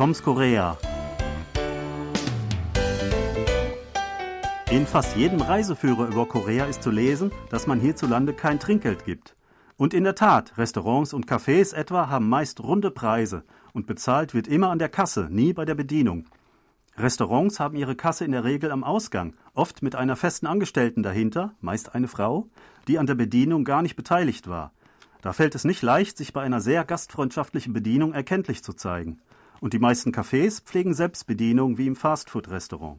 Toms Korea. In fast jedem Reiseführer über Korea ist zu lesen, dass man hierzulande kein Trinkgeld gibt. Und in der Tat, Restaurants und Cafés etwa haben meist runde Preise und bezahlt wird immer an der Kasse, nie bei der Bedienung. Restaurants haben ihre Kasse in der Regel am Ausgang, oft mit einer festen Angestellten dahinter, meist eine Frau, die an der Bedienung gar nicht beteiligt war. Da fällt es nicht leicht, sich bei einer sehr gastfreundschaftlichen Bedienung erkenntlich zu zeigen. Und die meisten Cafés pflegen Selbstbedienung wie im Fastfood-Restaurant.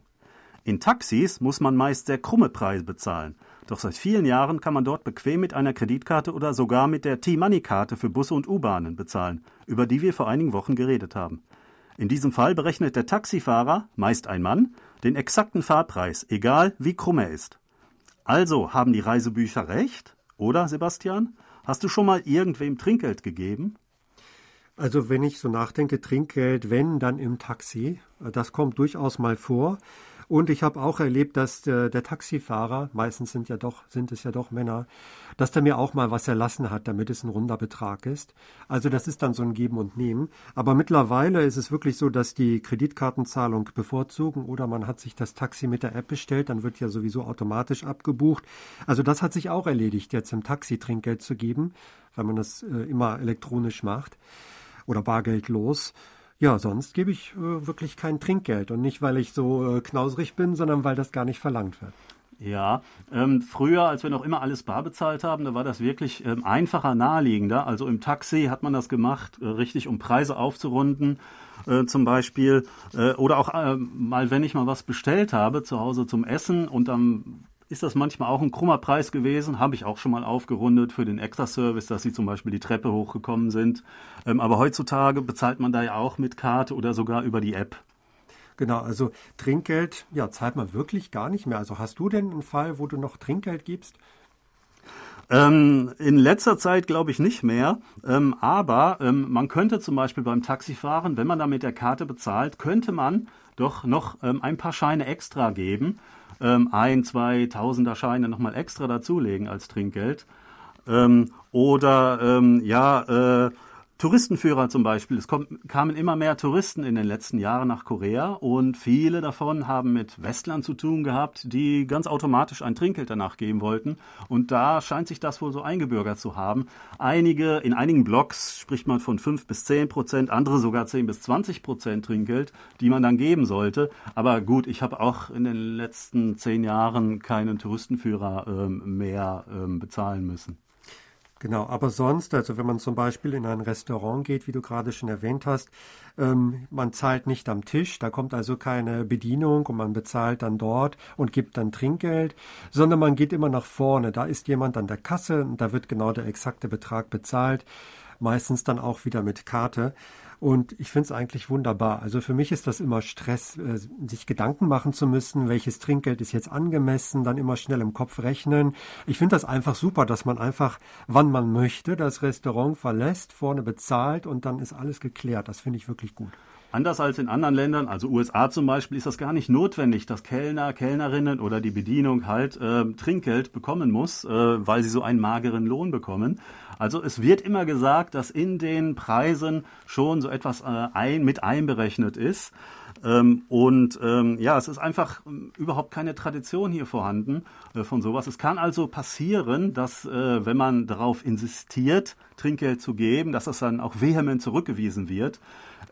In Taxis muss man meist sehr krumme Preise bezahlen, doch seit vielen Jahren kann man dort bequem mit einer Kreditkarte oder sogar mit der T-Money-Karte für Busse und U-Bahnen bezahlen, über die wir vor einigen Wochen geredet haben. In diesem Fall berechnet der Taxifahrer, meist ein Mann, den exakten Fahrpreis, egal wie krumm er ist. Also haben die Reisebücher recht? Oder, Sebastian? Hast du schon mal irgendwem Trinkgeld gegeben? Also wenn ich so nachdenke, Trinkgeld, wenn, dann im Taxi. Das kommt durchaus mal vor. Und ich habe auch erlebt, dass der, der, Taxifahrer, meistens sind ja doch, sind es ja doch Männer, dass der mir auch mal was erlassen hat, damit es ein runder Betrag ist. Also das ist dann so ein Geben und Nehmen. Aber mittlerweile ist es wirklich so, dass die Kreditkartenzahlung bevorzugen oder man hat sich das Taxi mit der App bestellt, dann wird ja sowieso automatisch abgebucht. Also das hat sich auch erledigt, jetzt im Taxi Trinkgeld zu geben, weil man das äh, immer elektronisch macht oder bargeldlos. Ja, sonst gebe ich äh, wirklich kein Trinkgeld und nicht, weil ich so äh, knausrig bin, sondern weil das gar nicht verlangt wird. Ja, ähm, früher, als wir noch immer alles bar bezahlt haben, da war das wirklich ähm, einfacher, naheliegender. Also im Taxi hat man das gemacht, äh, richtig, um Preise aufzurunden. Äh, zum Beispiel, äh, oder auch äh, mal, wenn ich mal was bestellt habe zu Hause zum Essen und dann ist das manchmal auch ein krummer Preis gewesen. Habe ich auch schon mal aufgerundet für den Extra-Service, dass sie zum Beispiel die Treppe hochgekommen sind. Ähm, aber heutzutage bezahlt man da ja auch mit Karte oder sogar über die App. Genau, also Trinkgeld, ja, zahlt man wirklich gar nicht mehr. Also hast du denn einen Fall, wo du noch Trinkgeld gibst? Ähm, in letzter Zeit glaube ich nicht mehr, ähm, aber ähm, man könnte zum Beispiel beim Taxifahren, wenn man da mit der Karte bezahlt, könnte man doch noch ähm, ein paar Scheine extra geben ähm, ein, zwei Tausender Scheine nochmal extra dazulegen als Trinkgeld. Ähm, oder ähm, ja, äh, Touristenführer zum Beispiel. Es kommt, kamen immer mehr Touristen in den letzten Jahren nach Korea und viele davon haben mit Westlern zu tun gehabt, die ganz automatisch ein Trinkgeld danach geben wollten. Und da scheint sich das wohl so eingebürgert zu haben. Einige, in einigen Blogs spricht man von 5 bis 10 Prozent, andere sogar 10 bis 20 Prozent Trinkgeld, die man dann geben sollte. Aber gut, ich habe auch in den letzten zehn Jahren keinen Touristenführer ähm, mehr ähm, bezahlen müssen. Genau, aber sonst, also wenn man zum Beispiel in ein Restaurant geht, wie du gerade schon erwähnt hast, ähm, man zahlt nicht am Tisch, da kommt also keine Bedienung und man bezahlt dann dort und gibt dann Trinkgeld, sondern man geht immer nach vorne. Da ist jemand an der Kasse und da wird genau der exakte Betrag bezahlt, meistens dann auch wieder mit Karte. Und ich finde es eigentlich wunderbar. Also für mich ist das immer Stress, äh, sich Gedanken machen zu müssen, welches Trinkgeld ist jetzt angemessen, dann immer schnell im Kopf rechnen. Ich finde das einfach super, dass man einfach, wann man möchte, das Restaurant verlässt, vorne bezahlt und dann ist alles geklärt. Das finde ich wirklich gut. Anders als in anderen Ländern, also USA zum Beispiel, ist das gar nicht notwendig, dass Kellner, Kellnerinnen oder die Bedienung halt äh, Trinkgeld bekommen muss, äh, weil sie so einen mageren Lohn bekommen. Also es wird immer gesagt, dass in den Preisen schon so etwas äh, ein, mit einberechnet ist. Ähm, und ähm, ja, es ist einfach ähm, überhaupt keine Tradition hier vorhanden äh, von sowas. Es kann also passieren, dass äh, wenn man darauf insistiert, Trinkgeld zu geben, dass das dann auch vehement zurückgewiesen wird.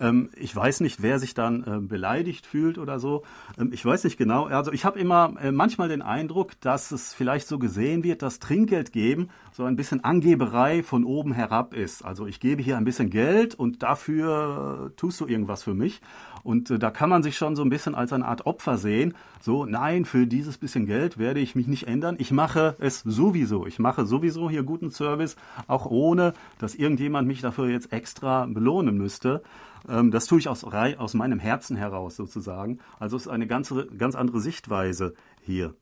Ähm, ich weiß nicht, wer sich dann äh, beleidigt fühlt oder so. Ähm, ich weiß nicht genau. Also ich habe immer äh, manchmal den Eindruck, dass es vielleicht so gesehen wird, dass Trinkgeld geben so ein bisschen Angeberei von oben herab ist. Also ich gebe hier ein bisschen Geld und dafür äh, tust du irgendwas für mich. Und da kann man sich schon so ein bisschen als eine Art Opfer sehen. So, nein, für dieses bisschen Geld werde ich mich nicht ändern. Ich mache es sowieso. Ich mache sowieso hier guten Service, auch ohne, dass irgendjemand mich dafür jetzt extra belohnen müsste. Ähm, das tue ich aus, aus meinem Herzen heraus sozusagen. Also es ist eine ganz, ganz andere Sichtweise hier.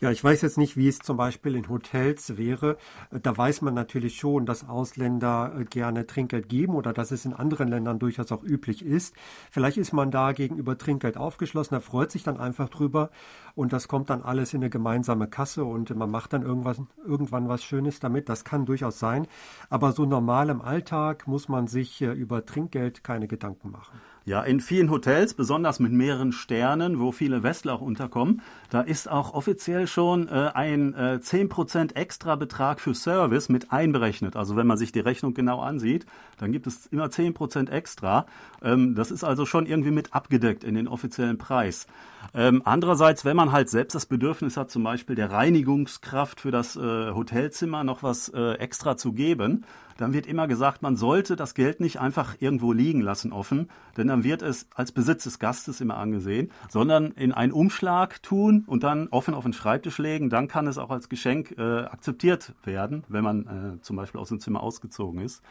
Ja, ich weiß jetzt nicht, wie es zum Beispiel in Hotels wäre. Da weiß man natürlich schon, dass Ausländer äh, gerne Trinkgeld geben oder dass es in anderen Ländern durchaus auch üblich ist. Vielleicht ist man da gegenüber Trinkgeld aufgeschlossen, er freut sich dann einfach drüber und das kommt dann alles in eine gemeinsame Kasse und man macht dann irgendwas, irgendwann was Schönes damit. Das kann durchaus sein. Aber so normal im Alltag muss man sich äh, über Trinkgeld keine Gedanken machen. Ja, in vielen Hotels, besonders mit mehreren Sternen, wo viele Westler auch unterkommen, da ist auch offiziell schon äh, ein äh, 10% extra Betrag für Service mit einberechnet. Also wenn man sich die Rechnung genau ansieht, dann gibt es immer 10% extra. Ähm, das ist also schon irgendwie mit abgedeckt in den offiziellen Preis. Ähm, andererseits, wenn man halt selbst das Bedürfnis hat, zum Beispiel der Reinigungskraft für das äh, Hotelzimmer noch was äh, extra zu geben, dann wird immer gesagt, man sollte das Geld nicht einfach irgendwo liegen lassen offen, denn dann wird es als Besitz des Gastes immer angesehen, sondern in einen Umschlag tun und dann offen auf den Schreibtisch legen. Dann kann es auch als Geschenk äh, akzeptiert werden, wenn man äh, zum Beispiel aus dem Zimmer ausgezogen ist.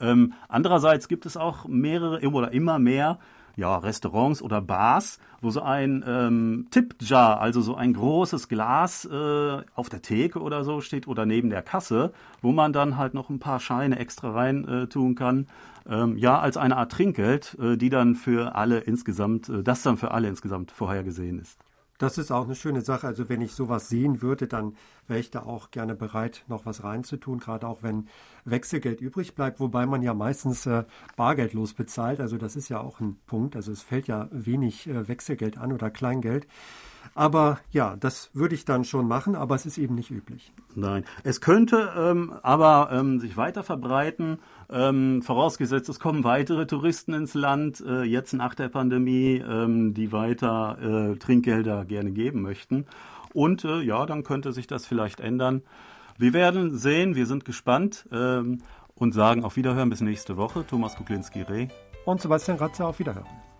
Ähm, andererseits gibt es auch mehrere oder immer mehr ja, Restaurants oder Bars, wo so ein ähm, Tip-Jar, also so ein großes Glas äh, auf der Theke oder so steht oder neben der Kasse, wo man dann halt noch ein paar Scheine extra rein äh, tun kann. Ähm, ja, als eine Art Trinkgeld, äh, die dann für alle insgesamt, äh, das dann für alle insgesamt vorhergesehen ist. Das ist auch eine schöne Sache. Also wenn ich sowas sehen würde, dann wäre ich da auch gerne bereit, noch was reinzutun, gerade auch wenn Wechselgeld übrig bleibt, wobei man ja meistens äh, bargeldlos bezahlt. Also das ist ja auch ein Punkt. Also es fällt ja wenig äh, Wechselgeld an oder Kleingeld. Aber ja, das würde ich dann schon machen, aber es ist eben nicht üblich. Nein, es könnte ähm, aber ähm, sich weiter verbreiten, ähm, vorausgesetzt es kommen weitere Touristen ins Land, äh, jetzt nach der Pandemie, ähm, die weiter äh, Trinkgelder gerne geben möchten. Und äh, ja, dann könnte sich das vielleicht ändern. Wir werden sehen, wir sind gespannt ähm, und sagen auf Wiederhören bis nächste Woche. Thomas Kuklinski-Reh. Und Sebastian Ratze auf Wiederhören.